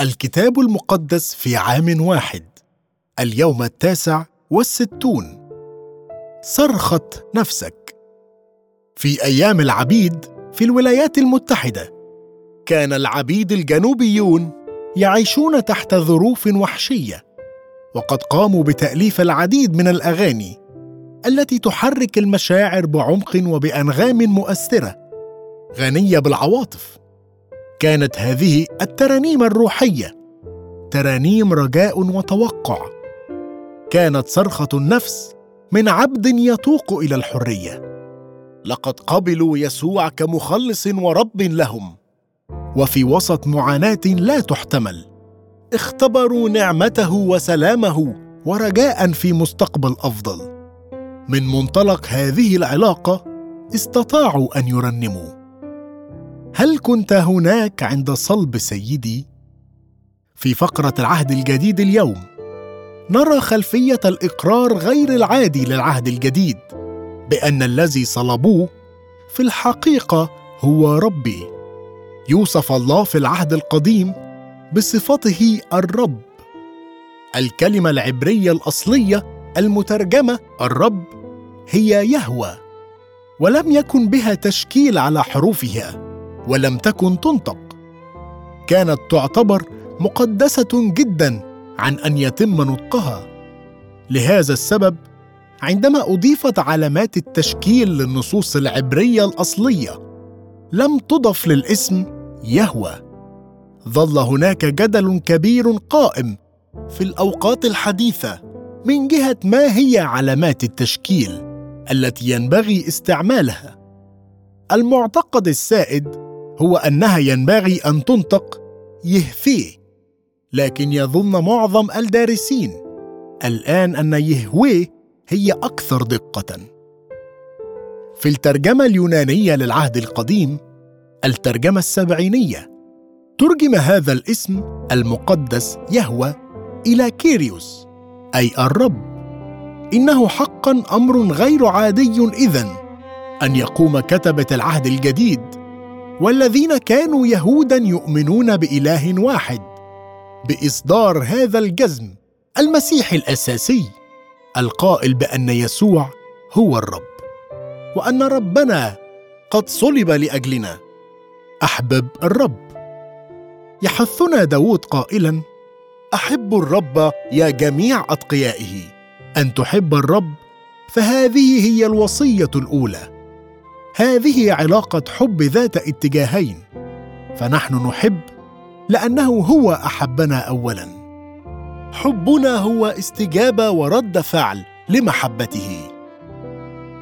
الكتاب المقدس في عام واحد. اليوم التاسع والستون. صرخة نفسك. في أيام العبيد في الولايات المتحدة كان العبيد الجنوبيون يعيشون تحت ظروف وحشية وقد قاموا بتأليف العديد من الأغاني التي تحرك المشاعر بعمق وبأنغام مؤثرة غنية بالعواطف. كانت هذه الترانيم الروحية. ترانيم رجاء وتوقع. كانت صرخة النفس من عبد يتوق إلى الحرية. لقد قبلوا يسوع كمخلص ورب لهم. وفي وسط معاناة لا تحتمل. اختبروا نعمته وسلامه ورجاء في مستقبل أفضل. من منطلق هذه العلاقة استطاعوا أن يرنموا. هل كنت هناك عند صلب سيدي؟ في فقرة العهد الجديد اليوم نرى خلفية الإقرار غير العادي للعهد الجديد بأن الذي صلبوه في الحقيقة هو ربي. يوصف الله في العهد القديم بصفته الرب. الكلمة العبرية الأصلية المترجمة الرب هي يهوى ولم يكن بها تشكيل على حروفها. ولم تكن تنطق. كانت تعتبر مقدسة جدا عن أن يتم نطقها. لهذا السبب عندما أضيفت علامات التشكيل للنصوص العبرية الأصلية لم تضف للاسم يهوى. ظل هناك جدل كبير قائم في الأوقات الحديثة من جهة ما هي علامات التشكيل التي ينبغي استعمالها. المعتقد السائد هو أنها ينبغي أن تنطق يهفيه لكن يظن معظم الدارسين الآن أن يهويه هي أكثر دقة. في الترجمة اليونانية للعهد القديم الترجمة السبعينية ترجم هذا الاسم المقدس يهوى إلى كيريوس أي الرب إنه حقا أمر غير عادي إذن أن يقوم كتبة العهد الجديد. والذين كانوا يهودا يؤمنون بإله واحد بإصدار هذا الجزم المسيحي الأساسي القائل بأن يسوع هو الرب وأن ربنا قد صلب لأجلنا أحبب الرب. يحثنا داود قائلا أحب الرب يا جميع أتقيائه أن تحب الرب فهذه هي الوصية الأولى. هذه علاقة حب ذات اتجاهين فنحن نحب لأنه هو أحبنا اولا. حبنا هو استجابة ورد فعل لمحبته.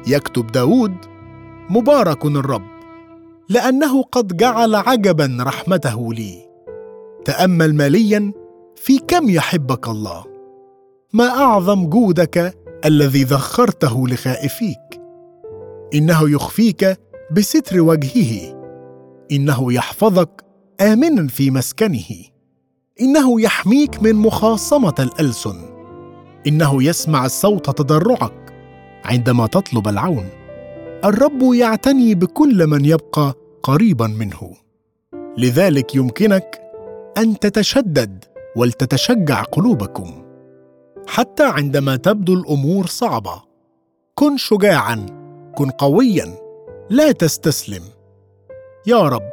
يكتب داود مبارك الرب لأنه قد جعل عجبا رحمته لي. تأمل ماليا في كم يحبك الله. ما أعظم جودك الذي ذخرته لخائفيك. إنه يخفيك بستر وجهه. إنه يحفظك آمنا في مسكنه. إنه يحميك من مخاصمة الألسن. إنه يسمع الصوت تضرعك عندما تطلب العون. الرب يعتني بكل من يبقى قريبا منه. لذلك يمكنك أن تتشدد ولتتشجع قلوبكم. حتى عندما تبدو الأمور صعبة كن شجاعا كن قويا لا تستسلم. يا رب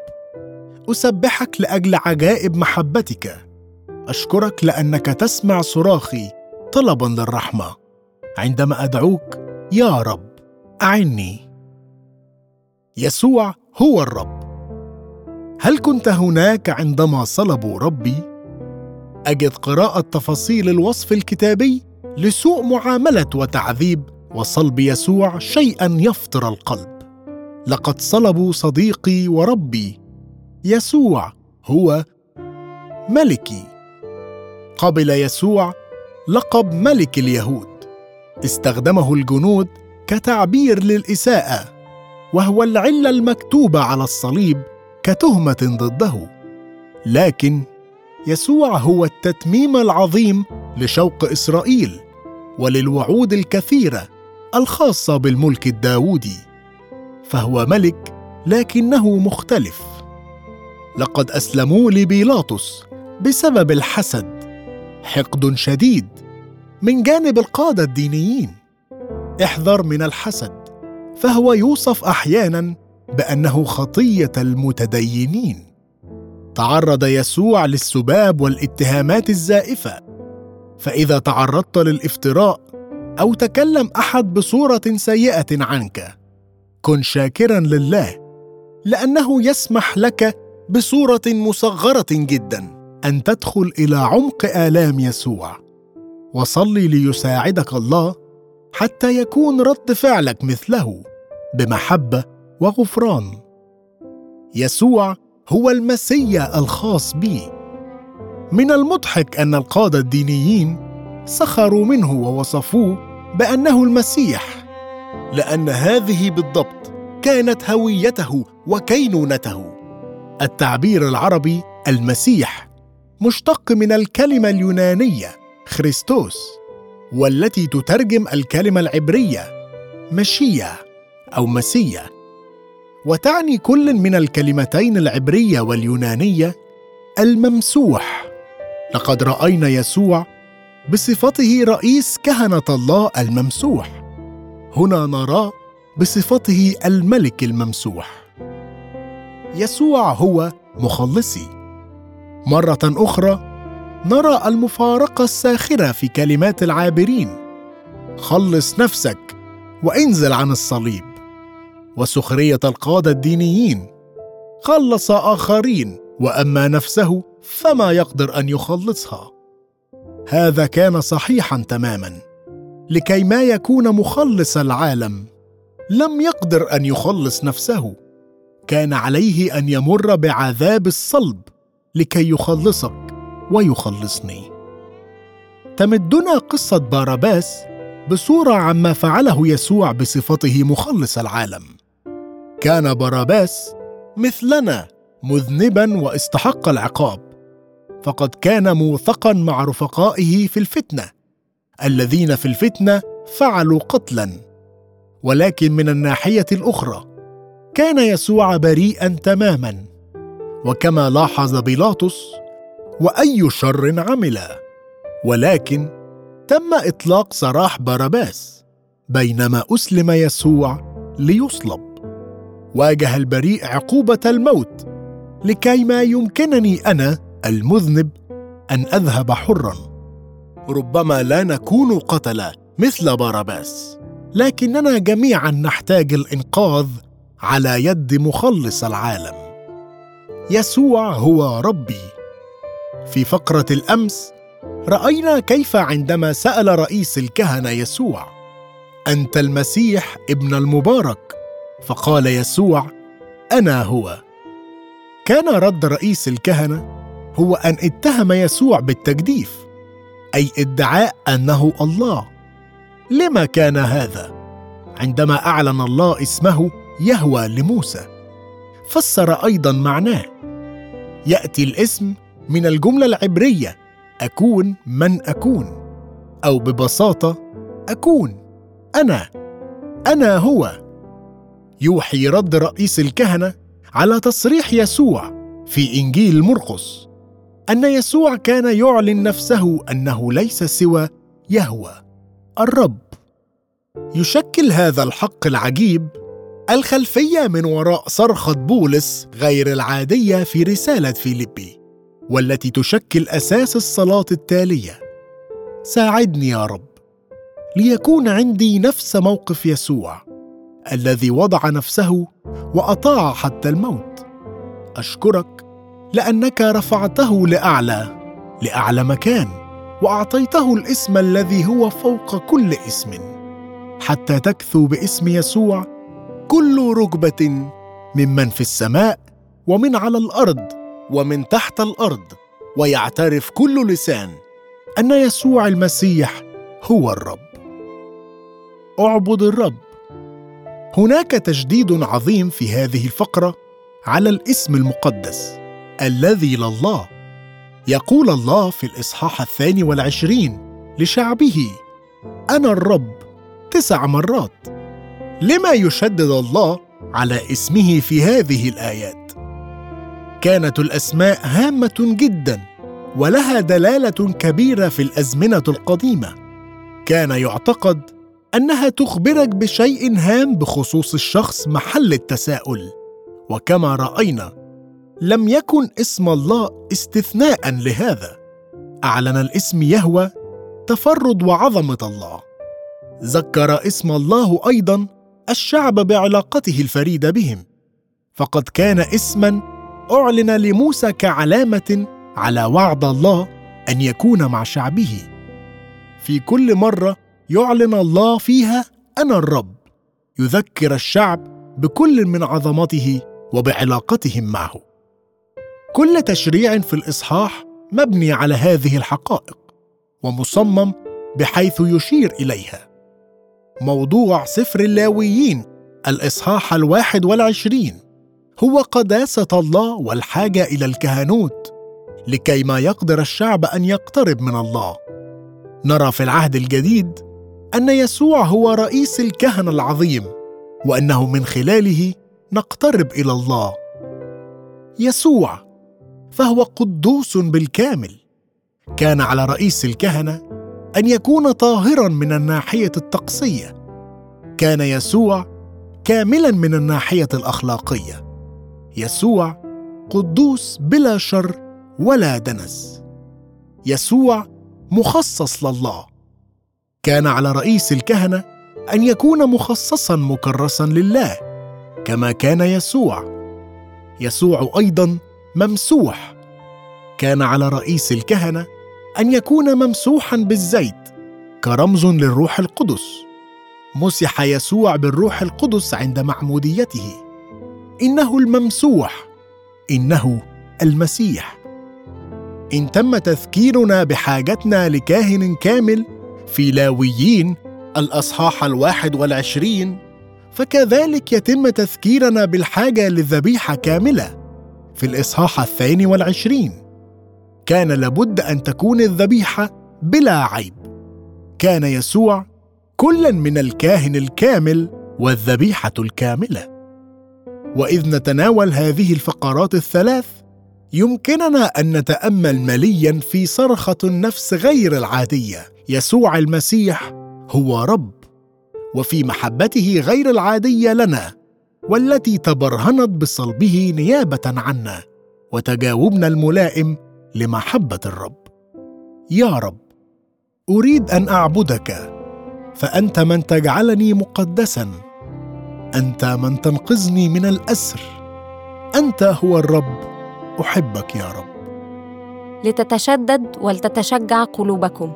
أسبحك لأجل عجائب محبتك. أشكرك لأنك تسمع صراخي طلبا للرحمة. عندما أدعوك يا رب أعني. يسوع هو الرب. هل كنت هناك عندما صلبوا ربي؟ أجد قراءة تفاصيل الوصف الكتابي لسوء معاملة وتعذيب وصلب يسوع شيئا يفطر القلب. لقد صلبوا صديقي وربي. يسوع هو ملكي. قبل يسوع لقب ملك اليهود. استخدمه الجنود كتعبير للإساءة وهو العلة المكتوبة على الصليب كتهمة ضده. لكن يسوع هو التتميم العظيم لشوق إسرائيل وللوعود الكثيرة. الخاصة بالملك الداوودي فهو ملك لكنه مختلف. لقد اسلموه لبيلاطس بسبب الحسد حقد شديد من جانب القادة الدينيين. احذر من الحسد فهو يوصف أحيانا بأنه خطية المتدينين. تعرض يسوع للسباب والاتهامات الزائفة فإذا تعرضت للافتراء أو تكلم أحد بصورة سيئة عنك. كن شاكرا لله لأنه يسمح لك بصورة مصغرة جدا. أن تدخل إلى عمق آلام يسوع. وصلي ليساعدك الله حتى يكون رد فعلك مثله بمحبة وغفران. يسوع هو المسيا الخاص بي. من المضحك أن القادة الدينيين سخروا منه ووصفوه بأنه المسيح لأن هذه بالضبط كانت هويته وكينونته. التعبير العربي المسيح مشتق من الكلمة اليونانية خريستوس والتي تترجم الكلمة العبرية مشيا أو مسيا وتعني كل من الكلمتين العبرية واليونانية الممسوح. لقد رأينا يسوع بصفته رئيس كهنة الله الممسوح. هنا نراه بصفته الملك الممسوح. يسوع هو مخلصي. مرة أخرى نرى المفارقة الساخرة في كلمات العابرين. خلص نفسك وانزل عن الصليب. وسخرية القادة الدينيين. خلص آخرين وأما نفسه فما يقدر أن يخلصها. هذا كان صحيحا تماما. لكي ما يكون مخلص العالم لم يقدر أن يخلص نفسه. كان عليه أن يمر بعذاب الصلب لكي يخلصك ويخلصني. تمدنا قصة باراباس بصورة عما فعله يسوع بصفته مخلص العالم. كان باراباس مثلنا مذنبا واستحق العقاب. فقد كان موثقا مع رفقائه في الفتنة. الذين في الفتنة فعلوا قتلا. ولكن من الناحية الأخرى كان يسوع بريئا تماما. وكما لاحظ بيلاطس وأي شر عمل. ولكن تم إطلاق سراح باراباس بينما أسلم يسوع ليصلب. واجه البريء عقوبة الموت لكي ما يمكنني أنا المذنب أن أذهب حرا. ربما لا نكون قتله مثل باراباس لكننا جميعا نحتاج الإنقاذ على يد مخلص العالم. يسوع هو ربي. في فقرة الأمس رأينا كيف عندما سأل رئيس الكهنة يسوع أنت المسيح ابن المبارك؟ فقال يسوع أنا هو. كان رد رئيس الكهنة هو أن اتهم يسوع بالتجديف أي ادعاء أنه الله. لما كان هذا؟ عندما أعلن الله اسمه يهوى لموسى. فسر أيضا معناه. يأتي الاسم من الجملة العبرية أكون من أكون أو ببساطة أكون أنا أنا هو. يوحي رد رئيس الكهنة على تصريح يسوع في إنجيل مرقس. أن يسوع كان يعلن نفسه أنه ليس سوى يهوى الرب. يشكل هذا الحق العجيب الخلفية من وراء صرخة بولس غير العادية في رسالة فيليبي والتي تشكل أساس الصلاة التالية. ساعدني يا رب ليكون عندي نفس موقف يسوع الذي وضع نفسه وأطاع حتى الموت. أشكرك لأنك رفعته لأعلى لأعلى مكان وأعطيته الاسم الذي هو فوق كل اسم. حتى تكثو باسم يسوع كل ركبة ممن في السماء ومن على الأرض ومن تحت الأرض ويعترف كل لسان أن يسوع المسيح هو الرب. اعبد الرب. هناك تجديد عظيم في هذه الفقرة على الاسم المقدس. الذي لله. يقول الله في الإصحاح الثاني والعشرين لشعبه أنا الرب تسع مرات. لما يشدد الله على اسمه في هذه الآيات. كانت الأسماء هامة جدا ولها دلالة كبيرة في الأزمنة القديمة. كان يعتقد أنها تخبرك بشيء هام بخصوص الشخص محل التساؤل. وكما رأينا لم يكن اسم الله استثناء لهذا. أعلن الاسم يهوى تفرد وعظمة الله. ذكر اسم الله أيضا الشعب بعلاقته الفريدة بهم. فقد كان اسما أعلن لموسى كعلامة على وعد الله أن يكون مع شعبه. في كل مرة يعلن الله فيها أنا الرب. يذكر الشعب بكل من عظمته وبعلاقتهم معه. كل تشريع في الإصحاح مبني على هذه الحقائق ومصمم بحيث يشير إليها. موضوع سفر اللاويين الإصحاح الواحد والعشرين هو قداسة الله والحاجة إلى الكهنوت لكي ما يقدر الشعب أن يقترب من الله. نرى في العهد الجديد أن يسوع هو رئيس الكهنه العظيم وأنه من خلاله نقترب إلى الله. يسوع فهو قدوس بالكامل. كان على رئيس الكهنة أن يكون طاهرا من الناحية الطقسية. كان يسوع كاملا من الناحية الأخلاقية. يسوع قدوس بلا شر ولا دنس. يسوع مخصص لله. كان على رئيس الكهنة أن يكون مخصصا مكرسا لله كما كان يسوع. يسوع أيضا ممسوح. كان على رئيس الكهنة أن يكون ممسوحا بالزيت كرمز للروح القدس. مسح يسوع بالروح القدس عند معموديته. إنه الممسوح إنه المسيح. إن تم تذكيرنا بحاجتنا لكاهن كامل في لاويين الأصحاح الواحد والعشرين فكذلك يتم تذكيرنا بالحاجة للذبيحه كاملة. في الإصحاح الثاني والعشرين. كان لابد أن تكون الذبيحة بلا عيب. كان يسوع كلا من الكاهن الكامل والذبيحة الكاملة. وإذ نتناول هذه الفقرات الثلاث يمكننا أن نتأمل مليا في صرخة النفس غير العادية. يسوع المسيح هو رب وفي محبته غير العادية لنا. والتي تبرهنت بصلبه نيابة عنا وتجاوبنا الملائم لمحبة الرب. يا رب أريد أن أعبدك فأنت من تجعلني مقدسا أنت من تنقذني من الأسر أنت هو الرب أحبك يا رب. لتتشدد ولتتشجع قلوبكم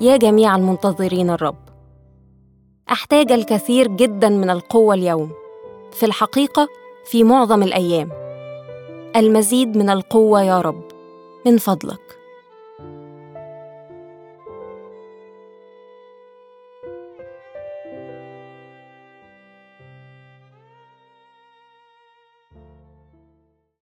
يا جميع المنتظرين الرب. أحتاج الكثير جدا من القوة اليوم. في الحقيقة في معظم الأيام. المزيد من القوة يا رب من فضلك.